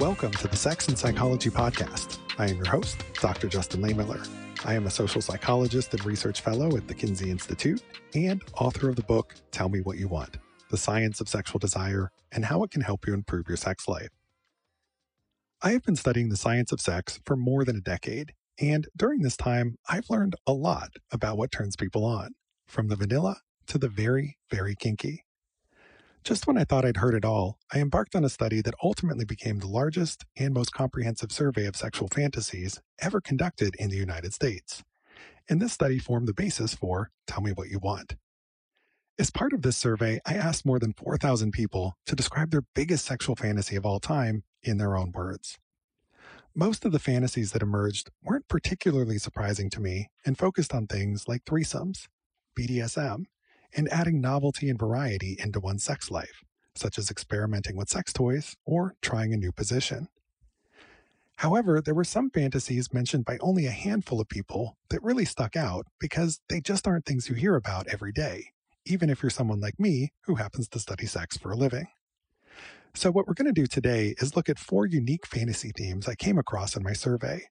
Welcome to the Sex and Psychology Podcast. I am your host, Dr. Justin Lehmiller. I am a social psychologist and research fellow at the Kinsey Institute and author of the book, Tell Me What You Want The Science of Sexual Desire and How It Can Help You Improve Your Sex Life. I have been studying the science of sex for more than a decade, and during this time, I've learned a lot about what turns people on, from the vanilla to the very, very kinky. Just when I thought I'd heard it all, I embarked on a study that ultimately became the largest and most comprehensive survey of sexual fantasies ever conducted in the United States. And this study formed the basis for Tell Me What You Want. As part of this survey, I asked more than 4,000 people to describe their biggest sexual fantasy of all time in their own words. Most of the fantasies that emerged weren't particularly surprising to me and focused on things like threesomes, BDSM, and adding novelty and variety into one's sex life, such as experimenting with sex toys or trying a new position. However, there were some fantasies mentioned by only a handful of people that really stuck out because they just aren't things you hear about every day, even if you're someone like me who happens to study sex for a living. So, what we're going to do today is look at four unique fantasy themes I came across in my survey.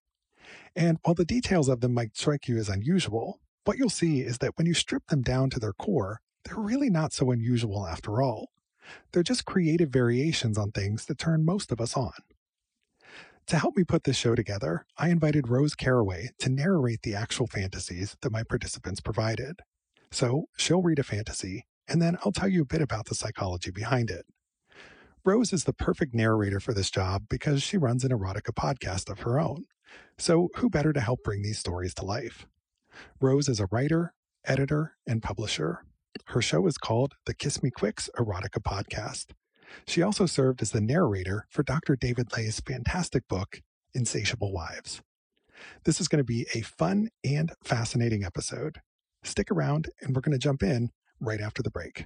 And while the details of them might strike you as unusual, what you'll see is that when you strip them down to their core, they're really not so unusual after all. They're just creative variations on things that turn most of us on. To help me put this show together, I invited Rose Caraway to narrate the actual fantasies that my participants provided. So she'll read a fantasy, and then I'll tell you a bit about the psychology behind it. Rose is the perfect narrator for this job because she runs an erotica podcast of her own. So, who better to help bring these stories to life? Rose is a writer, editor, and publisher. Her show is called the Kiss Me Quicks Erotica Podcast. She also served as the narrator for Dr. David Ley's fantastic book, Insatiable Wives. This is going to be a fun and fascinating episode. Stick around, and we're going to jump in right after the break.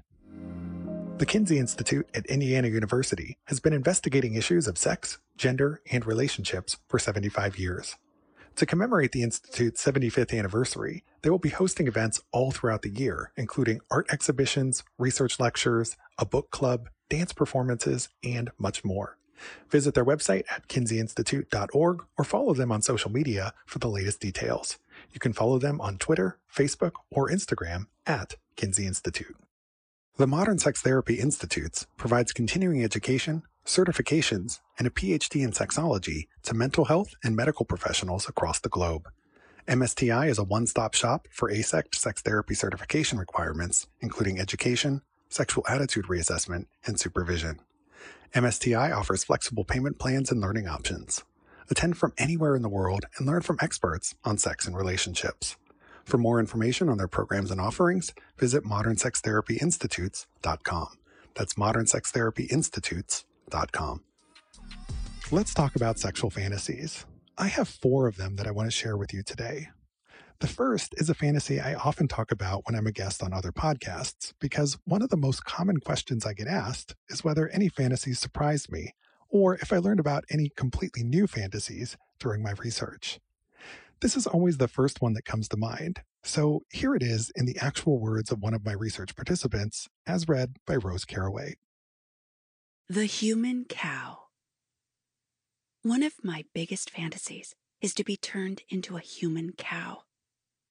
The Kinsey Institute at Indiana University has been investigating issues of sex, gender, and relationships for 75 years. To commemorate the Institute's 75th anniversary, they will be hosting events all throughout the year, including art exhibitions, research lectures, a book club, dance performances, and much more. Visit their website at kinseyinstitute.org or follow them on social media for the latest details. You can follow them on Twitter, Facebook, or Instagram at Kinsey Institute. The Modern Sex Therapy Institutes provides continuing education, certifications, and a PhD in sexology to mental health and medical professionals across the globe. MSTI is a one stop shop for AASECT sex therapy certification requirements, including education, sexual attitude reassessment, and supervision. MSTI offers flexible payment plans and learning options. Attend from anywhere in the world and learn from experts on sex and relationships. For more information on their programs and offerings, visit modernsextherapyinstitutes.com. That's Let's talk about sexual fantasies. I have four of them that I want to share with you today. The first is a fantasy I often talk about when I'm a guest on other podcasts, because one of the most common questions I get asked is whether any fantasies surprised me, or if I learned about any completely new fantasies during my research. This is always the first one that comes to mind, so here it is in the actual words of one of my research participants, as read by Rose Caraway. The Human Cow. One of my biggest fantasies is to be turned into a human cow.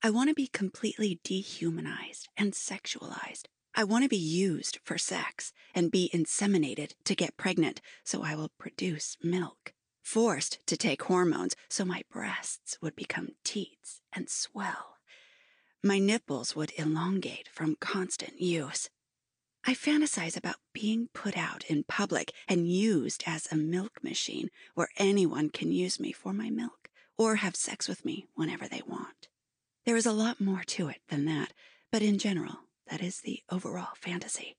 I want to be completely dehumanized and sexualized. I want to be used for sex and be inseminated to get pregnant so I will produce milk. Forced to take hormones so my breasts would become teats and swell. My nipples would elongate from constant use. I fantasize about being put out in public and used as a milk machine where anyone can use me for my milk or have sex with me whenever they want. There is a lot more to it than that, but in general, that is the overall fantasy.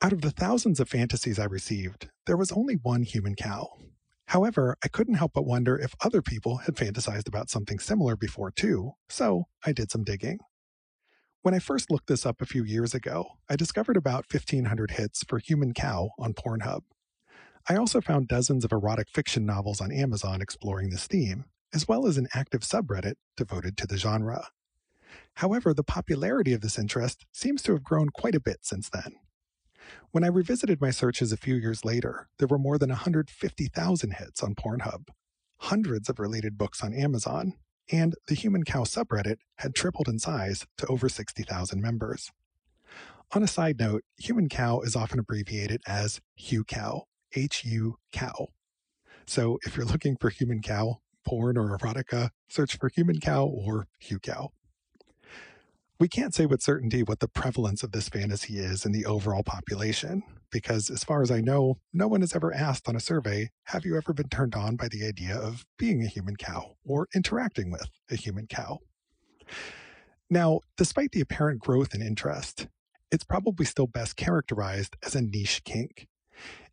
Out of the thousands of fantasies I received, there was only one human cow. However, I couldn't help but wonder if other people had fantasized about something similar before too, so I did some digging. When I first looked this up a few years ago, I discovered about 1,500 hits for Human Cow on Pornhub. I also found dozens of erotic fiction novels on Amazon exploring this theme, as well as an active subreddit devoted to the genre. However, the popularity of this interest seems to have grown quite a bit since then. When I revisited my searches a few years later, there were more than 150,000 hits on Pornhub, hundreds of related books on Amazon, and the Human Cow subreddit had tripled in size to over 60,000 members. On a side note, Human Cow is often abbreviated as HuCow, H U Cow. So if you're looking for Human Cow, porn, or erotica, search for Human Cow or HuCow. We can't say with certainty what the prevalence of this fantasy is in the overall population, because as far as I know, no one has ever asked on a survey, Have you ever been turned on by the idea of being a human cow or interacting with a human cow? Now, despite the apparent growth in interest, it's probably still best characterized as a niche kink.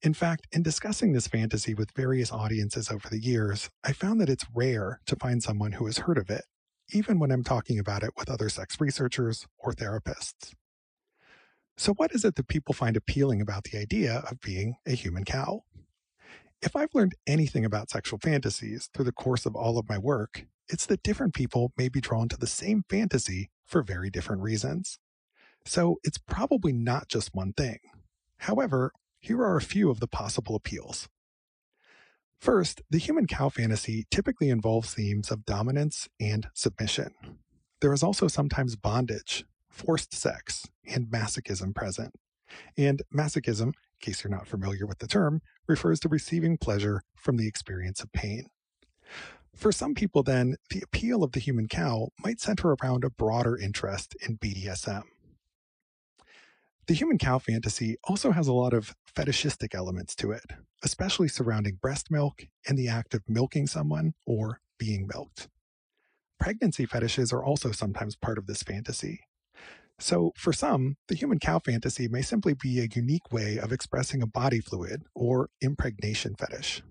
In fact, in discussing this fantasy with various audiences over the years, I found that it's rare to find someone who has heard of it, even when I'm talking about it with other sex researchers or therapists. So, what is it that people find appealing about the idea of being a human cow? If I've learned anything about sexual fantasies through the course of all of my work, it's that different people may be drawn to the same fantasy for very different reasons. So, it's probably not just one thing. However, here are a few of the possible appeals. First, the human cow fantasy typically involves themes of dominance and submission. There is also sometimes bondage, forced sex, and masochism present. And masochism, in case you're not familiar with the term, refers to receiving pleasure from the experience of pain. For some people, then, the appeal of the human cow might center around a broader interest in BDSM. The human cow fantasy also has a lot of fetishistic elements to it, especially surrounding breast milk and the act of milking someone or being milked. Pregnancy fetishes are also sometimes part of this fantasy. So, for some, the human cow fantasy may simply be a unique way of expressing a body fluid or impregnation fetish.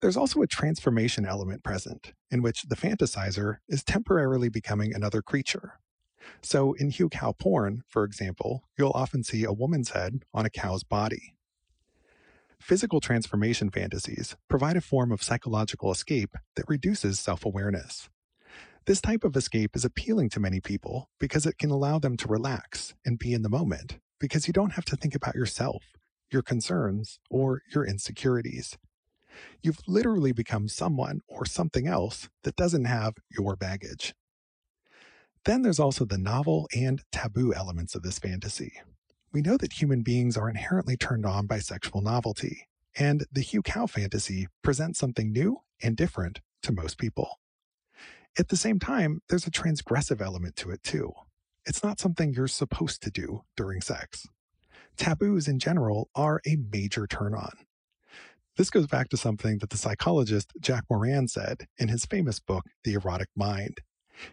There's also a transformation element present, in which the fantasizer is temporarily becoming another creature, so in HuCow porn, for example, you'll often see a woman's head on a cow's body. Physical transformation fantasies provide a form of psychological escape that reduces self awareness. This type of escape is appealing to many people because it can allow them to relax and be in the moment because you don't have to think about yourself, your concerns, or your insecurities. You've literally become someone or something else that doesn't have your baggage. Then there's also the novel and taboo elements of this fantasy. We know that human beings are inherently turned on by sexual novelty, and the HuCow fantasy presents something new and different to most people. At the same time, there's a transgressive element to it too. It's not something you're supposed to do during sex. Taboos in general are a major turn on. This goes back to something that the psychologist Jack Morin said in his famous book, The Erotic Mind.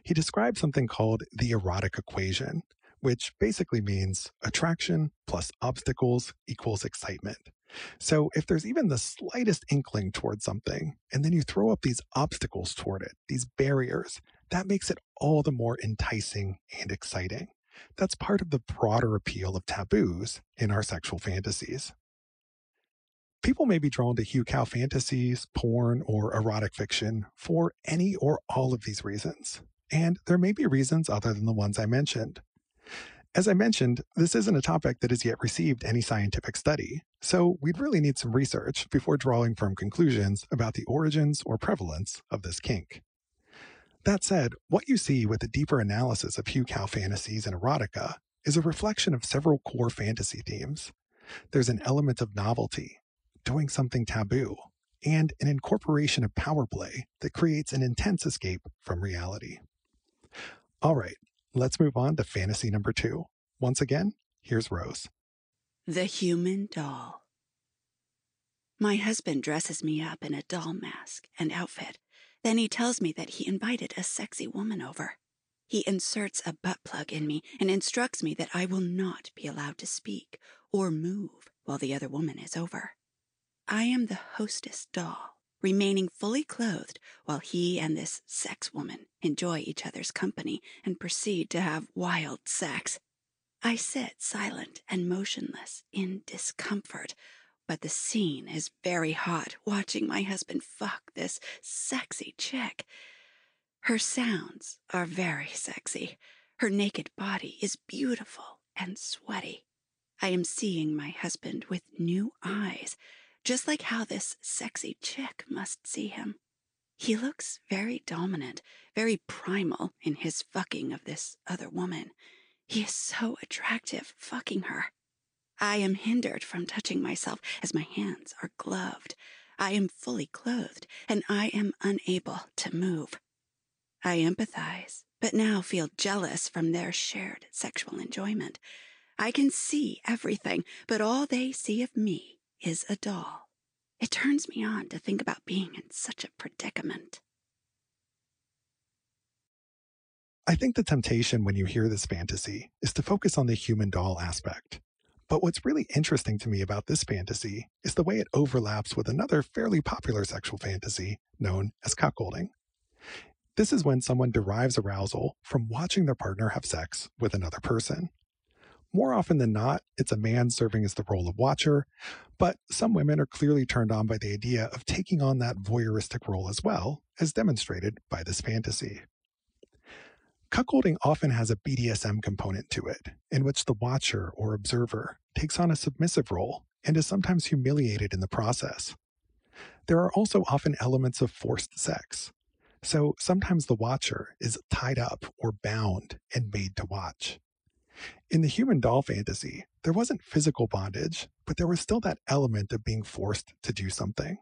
He describes something called the erotic equation, which basically means attraction plus obstacles equals excitement. So if there's even the slightest inkling towards something, and then you throw up these obstacles toward it, these barriers, that makes it all the more enticing and exciting. That's part of the broader appeal of taboos in our sexual fantasies. People may be drawn to HuCow fantasies, porn, or erotic fiction for any or all of these reasons and there may be reasons other than the ones I mentioned. As I mentioned, this isn't a topic that has yet received any scientific study, so we'd really need some research before drawing firm conclusions about the origins or prevalence of this kink. That said, what you see with a deeper analysis of HuCow fantasies and erotica is a reflection of several core fantasy themes. There's an element of novelty, doing something taboo, and an incorporation of power play that creates an intense escape from reality. All right, let's move on to fantasy number two. Once again, here's Rose. The Human Doll. My husband dresses me up in a doll mask and outfit. Then he tells me that he invited a sexy woman over. He inserts a butt plug in me and instructs me that I will not be allowed to speak or move while the other woman is over. I am the hostess doll remaining fully clothed while he and this sex woman enjoy each other's company and proceed to have wild sex. I sit silent and motionless in discomfort, but the scene is very hot watching my husband fuck this sexy chick. Her sounds are very sexy. Her naked body is beautiful and sweaty. I am seeing my husband with new eyes, just like how this sexy chick must see him. He looks very dominant, very primal in his fucking of this other woman. He is so attractive fucking her. I am hindered from touching myself as my hands are gloved. I am fully clothed and I am unable to move. I empathize, but now feel jealous from their shared sexual enjoyment. I can see everything, but all they see of me is a doll. It turns me on to think about being in such a predicament. I think the temptation when you hear this fantasy is to focus on the human doll aspect. But what's really interesting to me about this fantasy is the way it overlaps with another fairly popular sexual fantasy known as cuckolding. This is when someone derives arousal from watching their partner have sex with another person. More often than not, it's a man serving as the role of watcher, but some women are clearly turned on by the idea of taking on that voyeuristic role as well, as demonstrated by this fantasy. Cuckolding often has a BDSM component to it, in which the watcher or observer takes on a submissive role and is sometimes humiliated in the process. There are also often elements of forced sex. So sometimes the watcher is tied up or bound and made to watch. In the human doll fantasy, there wasn't physical bondage, but there was still that element of being forced to do something.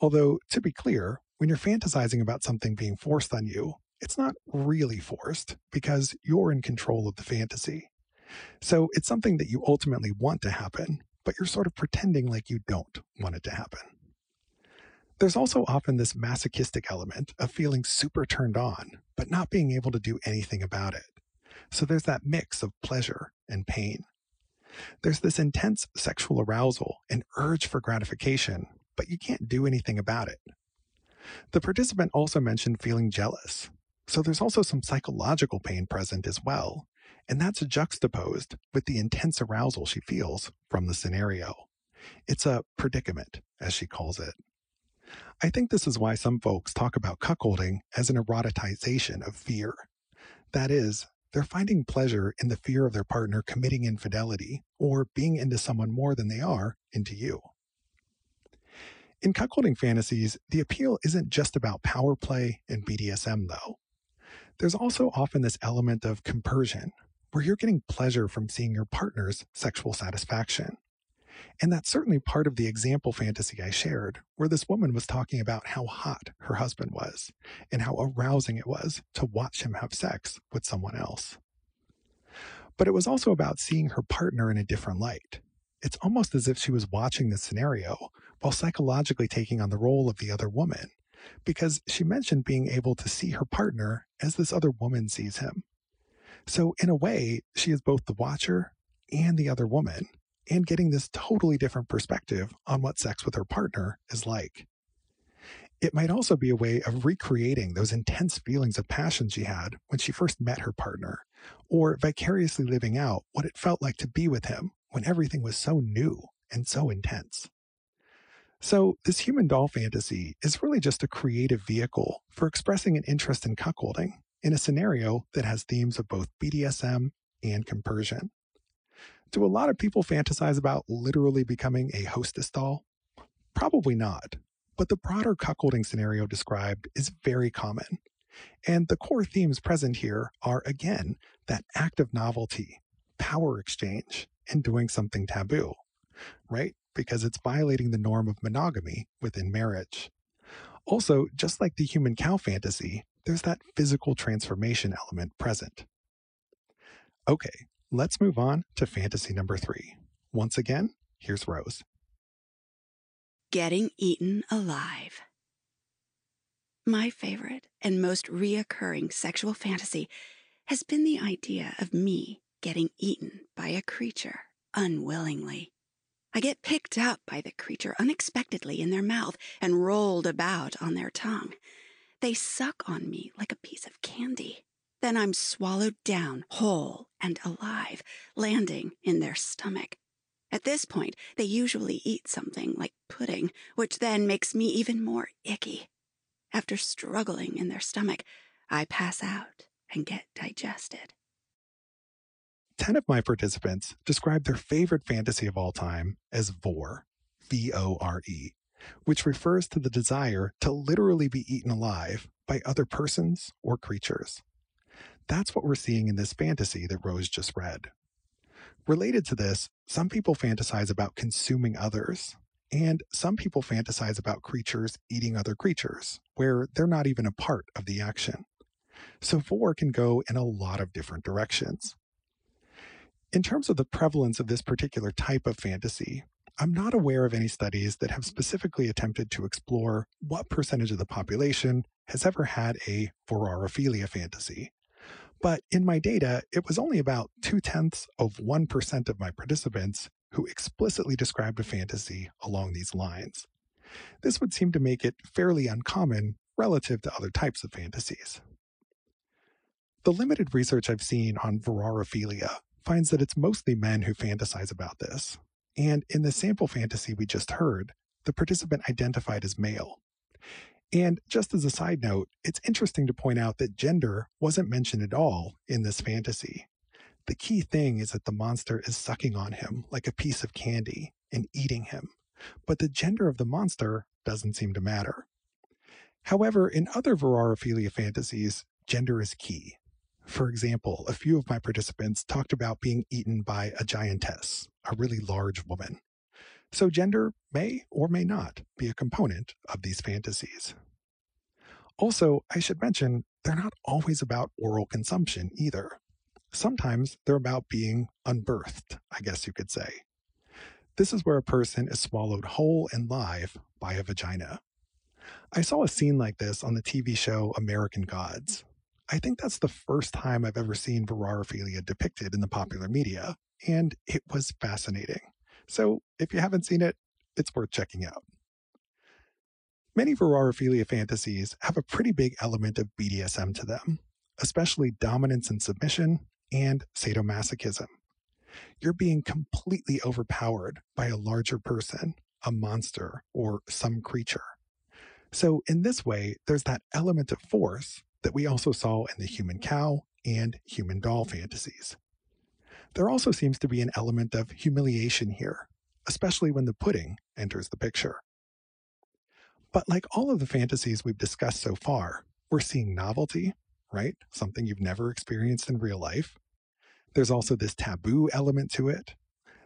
Although, to be clear, when you're fantasizing about something being forced on you, it's not really forced because you're in control of the fantasy. So it's something that you ultimately want to happen, but you're sort of pretending like you don't want it to happen. There's also often this masochistic element of feeling super turned on, but not being able to do anything about it. So there's that mix of pleasure and pain. There's this intense sexual arousal and urge for gratification, but you can't do anything about it. The participant also mentioned feeling jealous. So there's also some psychological pain present as well, and that's juxtaposed with the intense arousal she feels from the scenario. It's a predicament, as she calls it. I think this is why some folks talk about cuckolding as an erotization of fear. That is, they're finding pleasure in the fear of their partner committing infidelity or being into someone more than they are into you. In cuckolding fantasies, the appeal isn't just about power play and BDSM, though. There's also often this element of compersion, where you're getting pleasure from seeing your partner's sexual satisfaction. And that's certainly part of the example fantasy I shared, where this woman was talking about how hot her husband was and how arousing it was to watch him have sex with someone else. But it was also about seeing her partner in a different light. It's almost as if she was watching the scenario while psychologically taking on the role of the other woman, because she mentioned being able to see her partner as this other woman sees him. So, in a way, she is both the watcher and the other woman, and getting this totally different perspective on what sex with her partner is like. It might also be a way of recreating those intense feelings of passion she had when she first met her partner, or vicariously living out what it felt like to be with him when everything was so new and so intense. So, this human doll fantasy is really just a creative vehicle for expressing an interest in cuckolding in a scenario that has themes of both BDSM and compersion. Do a lot of people fantasize about literally becoming a hostess doll? Probably not. But the broader cuckolding scenario described is very common. And the core themes present here are, again, that act of novelty, power exchange, and doing something taboo, right? Because it's violating the norm of monogamy within marriage. Also, just like the human cow fantasy, there's that physical transformation element present. Okay, Let's move on to fantasy number three. Once again, here's Rose. Getting eaten alive. My favorite and most reoccurring sexual fantasy has been the idea of me getting eaten by a creature unwillingly. I get picked up by the creature unexpectedly in their mouth and rolled about on their tongue. They suck on me like a piece of candy. Then I'm swallowed down, whole and alive, landing in their stomach. At this point, they usually eat something like pudding, which then makes me even more icky. After struggling in their stomach, I pass out and get digested. 10 of my participants described their favorite fantasy of all time as vore, V O R E, which refers to the desire to literally be eaten alive by other persons or creatures. That's what we're seeing in this fantasy that Rose just read. Related to this, some people fantasize about consuming others, and some people fantasize about creatures eating other creatures, where they're not even a part of the action. So, Vore can go in a lot of different directions. In terms of the prevalence of this particular type of fantasy, I'm not aware of any studies that have specifically attempted to explore what percentage of the population has ever had a vorarephilia fantasy. But in my data, it was only about two tenths of 1% of my participants who explicitly described a fantasy along these lines. This would seem to make it fairly uncommon relative to other types of fantasies. The limited research I've seen on vorarephilia finds that it's mostly men who fantasize about this, and in the sample fantasy we just heard, the participant identified as male. And just as a side note, it's interesting to point out that gender wasn't mentioned at all in this fantasy. The key thing is that the monster is sucking on him like a piece of candy and eating him, but the gender of the monster doesn't seem to matter. However, in other vorarephilia fantasies, gender is key. For example, a few of my participants talked about being eaten by a giantess, a really large woman. So, gender may or may not be a component of these fantasies. Also, I should mention, they're not always about oral consumption either. Sometimes they're about being unbirthed, I guess you could say. This is where a person is swallowed whole and live by a vagina. I saw a scene like this on the TV show American Gods. I think that's the first time I've ever seen vorarephilia depicted in the popular media, and it was fascinating. So if you haven't seen it, it's worth checking out. Many vorarephilia fantasies have a pretty big element of BDSM to them, especially dominance and submission and sadomasochism. You're being completely overpowered by a larger person, a monster, or some creature. So, in this way, there's that element of force that we also saw in the human cow and human doll fantasies. There also seems to be an element of humiliation here, especially when the pudding enters the picture. But like all of the fantasies we've discussed so far, we're seeing novelty, right? Something you've never experienced in real life. There's also this taboo element to it.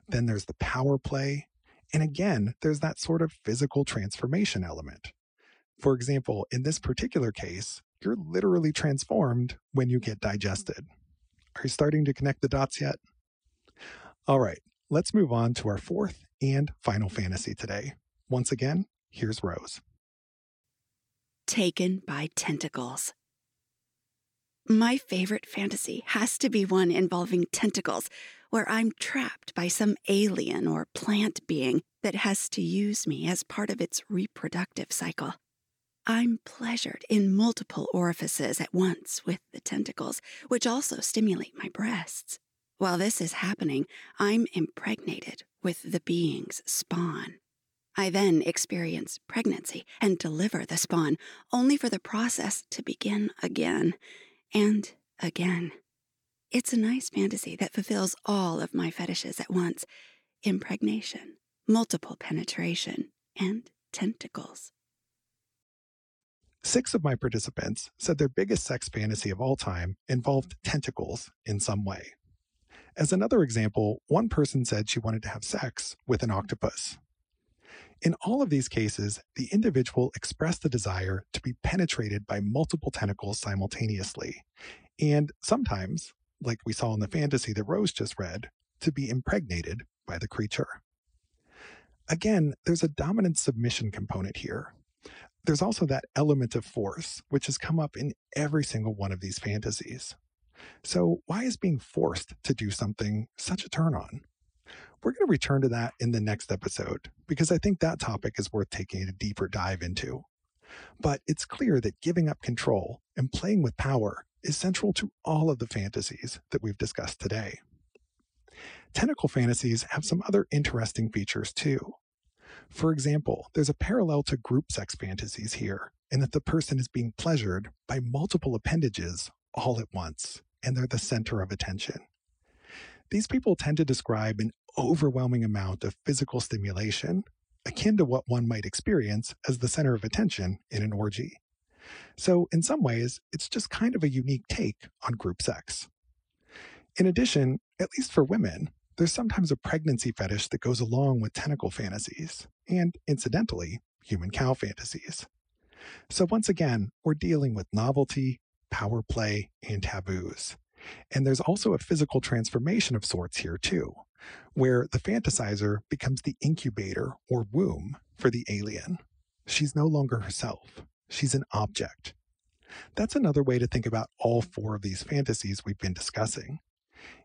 Then there's the power play. And again, there's that sort of physical transformation element. For example, in this particular case, you're literally transformed when you get digested. Are you starting to connect the dots yet? All right, let's move on to our fourth and final fantasy today. Once again, here's Rose. Taken by tentacles. My favorite fantasy has to be one involving tentacles, where I'm trapped by some alien or plant being that has to use me as part of its reproductive cycle. I'm pleasured in multiple orifices at once with the tentacles, which also stimulate my breasts. While this is happening, I'm impregnated with the being's spawn. I then experience pregnancy and deliver the spawn, only for the process to begin again and again. It's a nice fantasy that fulfills all of my fetishes at once impregnation, multiple penetration, and tentacles. Six of my participants said their biggest sex fantasy of all time involved tentacles in some way. As another example, one person said she wanted to have sex with an octopus. In all of these cases, the individual expressed the desire to be penetrated by multiple tentacles simultaneously, and sometimes, like we saw in the fantasy that Rose just read, to be impregnated by the creature. Again, there's a dominant submission component here, there's also that element of force, which has come up in every single one of these fantasies. So, why is being forced to do something such a turn on? We're going to return to that in the next episode because I think that topic is worth taking a deeper dive into. But it's clear that giving up control and playing with power is central to all of the fantasies that we've discussed today. Tentacle fantasies have some other interesting features too. For example, there's a parallel to group sex fantasies here, in that the person is being pleasured by multiple appendages all at once, and they're the center of attention. These people tend to describe an overwhelming amount of physical stimulation, akin to what one might experience as the center of attention in an orgy. So, in some ways, it's just kind of a unique take on group sex. In addition, at least for women, there's sometimes a pregnancy fetish that goes along with tentacle fantasies, and incidentally, human cow fantasies. So, once again, we're dealing with novelty, power play, and taboos. And there's also a physical transformation of sorts here, too, where the fantasizer becomes the incubator or womb for the alien. She's no longer herself, she's an object. That's another way to think about all four of these fantasies we've been discussing.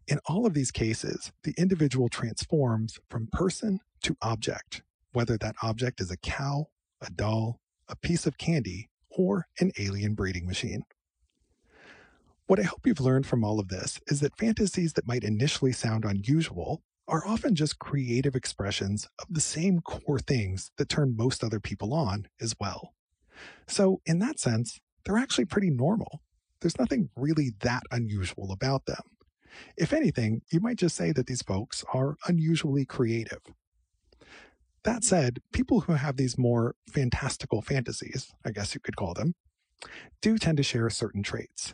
In all of these cases, the individual transforms from person to object, whether that object is a cow, a doll, a piece of candy, or an alien breeding machine. What I hope you've learned from all of this is that fantasies that might initially sound unusual are often just creative expressions of the same core things that turn most other people on as well. So, in that sense, they're actually pretty normal. There's nothing really that unusual about them. If anything, you might just say that these folks are unusually creative. That said, people who have these more fantastical fantasies, I guess you could call them, do tend to share certain traits.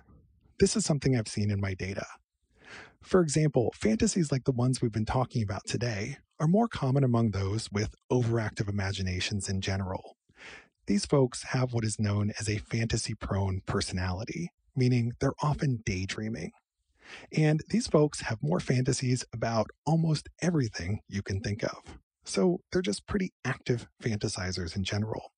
This is something I've seen in my data. For example, fantasies like the ones we've been talking about today are more common among those with overactive imaginations in general. These folks have what is known as a fantasy prone personality, meaning they're often daydreaming. And these folks have more fantasies about almost everything you can think of. So they're just pretty active fantasizers in general.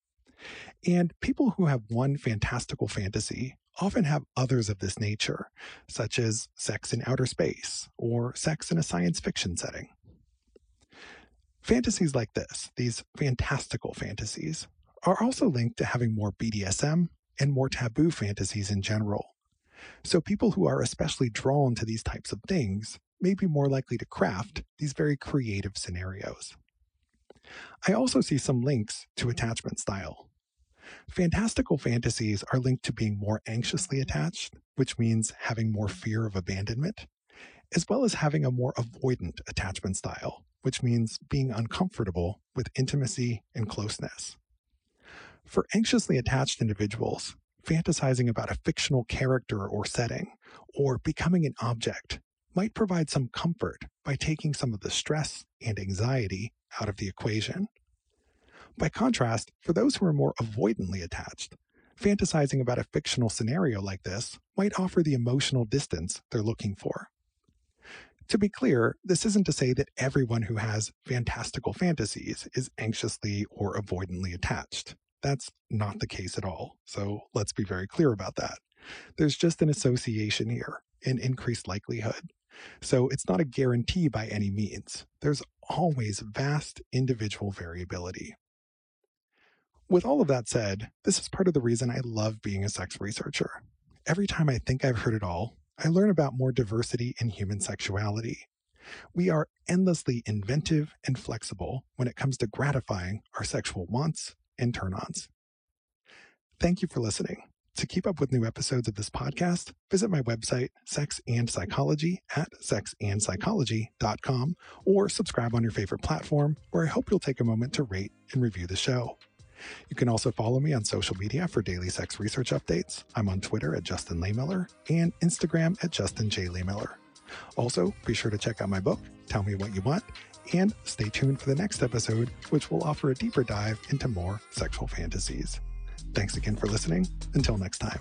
And people who have one fantastical fantasy often have others of this nature, such as sex in outer space or sex in a science fiction setting. Fantasies like this, these fantastical fantasies, are also linked to having more BDSM and more taboo fantasies in general. So people who are especially drawn to these types of things may be more likely to craft these very creative scenarios. I also see some links to attachment style. Fantastical fantasies are linked to being more anxiously attached, which means having more fear of abandonment, as well as having a more avoidant attachment style, which means being uncomfortable with intimacy and closeness. For anxiously attached individuals, fantasizing about a fictional character or setting, or becoming an object, might provide some comfort by taking some of the stress and anxiety out of the equation. By contrast, for those who are more avoidantly attached, fantasizing about a fictional scenario like this might offer the emotional distance they're looking for. To be clear, this isn't to say that everyone who has fantastical fantasies is anxiously or avoidantly attached. That's not the case at all. So let's be very clear about that. There's just an association here, an increased likelihood. So it's not a guarantee by any means. There's always vast individual variability. With all of that said, this is part of the reason I love being a sex researcher. Every time I think I've heard it all, I learn about more diversity in human sexuality. We are endlessly inventive and flexible when it comes to gratifying our sexual wants and turn ons. Thank you for listening. To keep up with new episodes of this podcast, visit my website, Sex and Psychology, at sexandpsychology.com, or subscribe on your favorite platform, where I hope you'll take a moment to rate and review the show. You can also follow me on social media for daily sex research updates. I'm on Twitter at Justin Lehmiller and Instagram at Justin J. Lehmiller. Also, be sure to check out my book, Tell Me What You Want, and stay tuned for the next episode, which will offer a deeper dive into more sexual fantasies. Thanks again for listening. Until next time.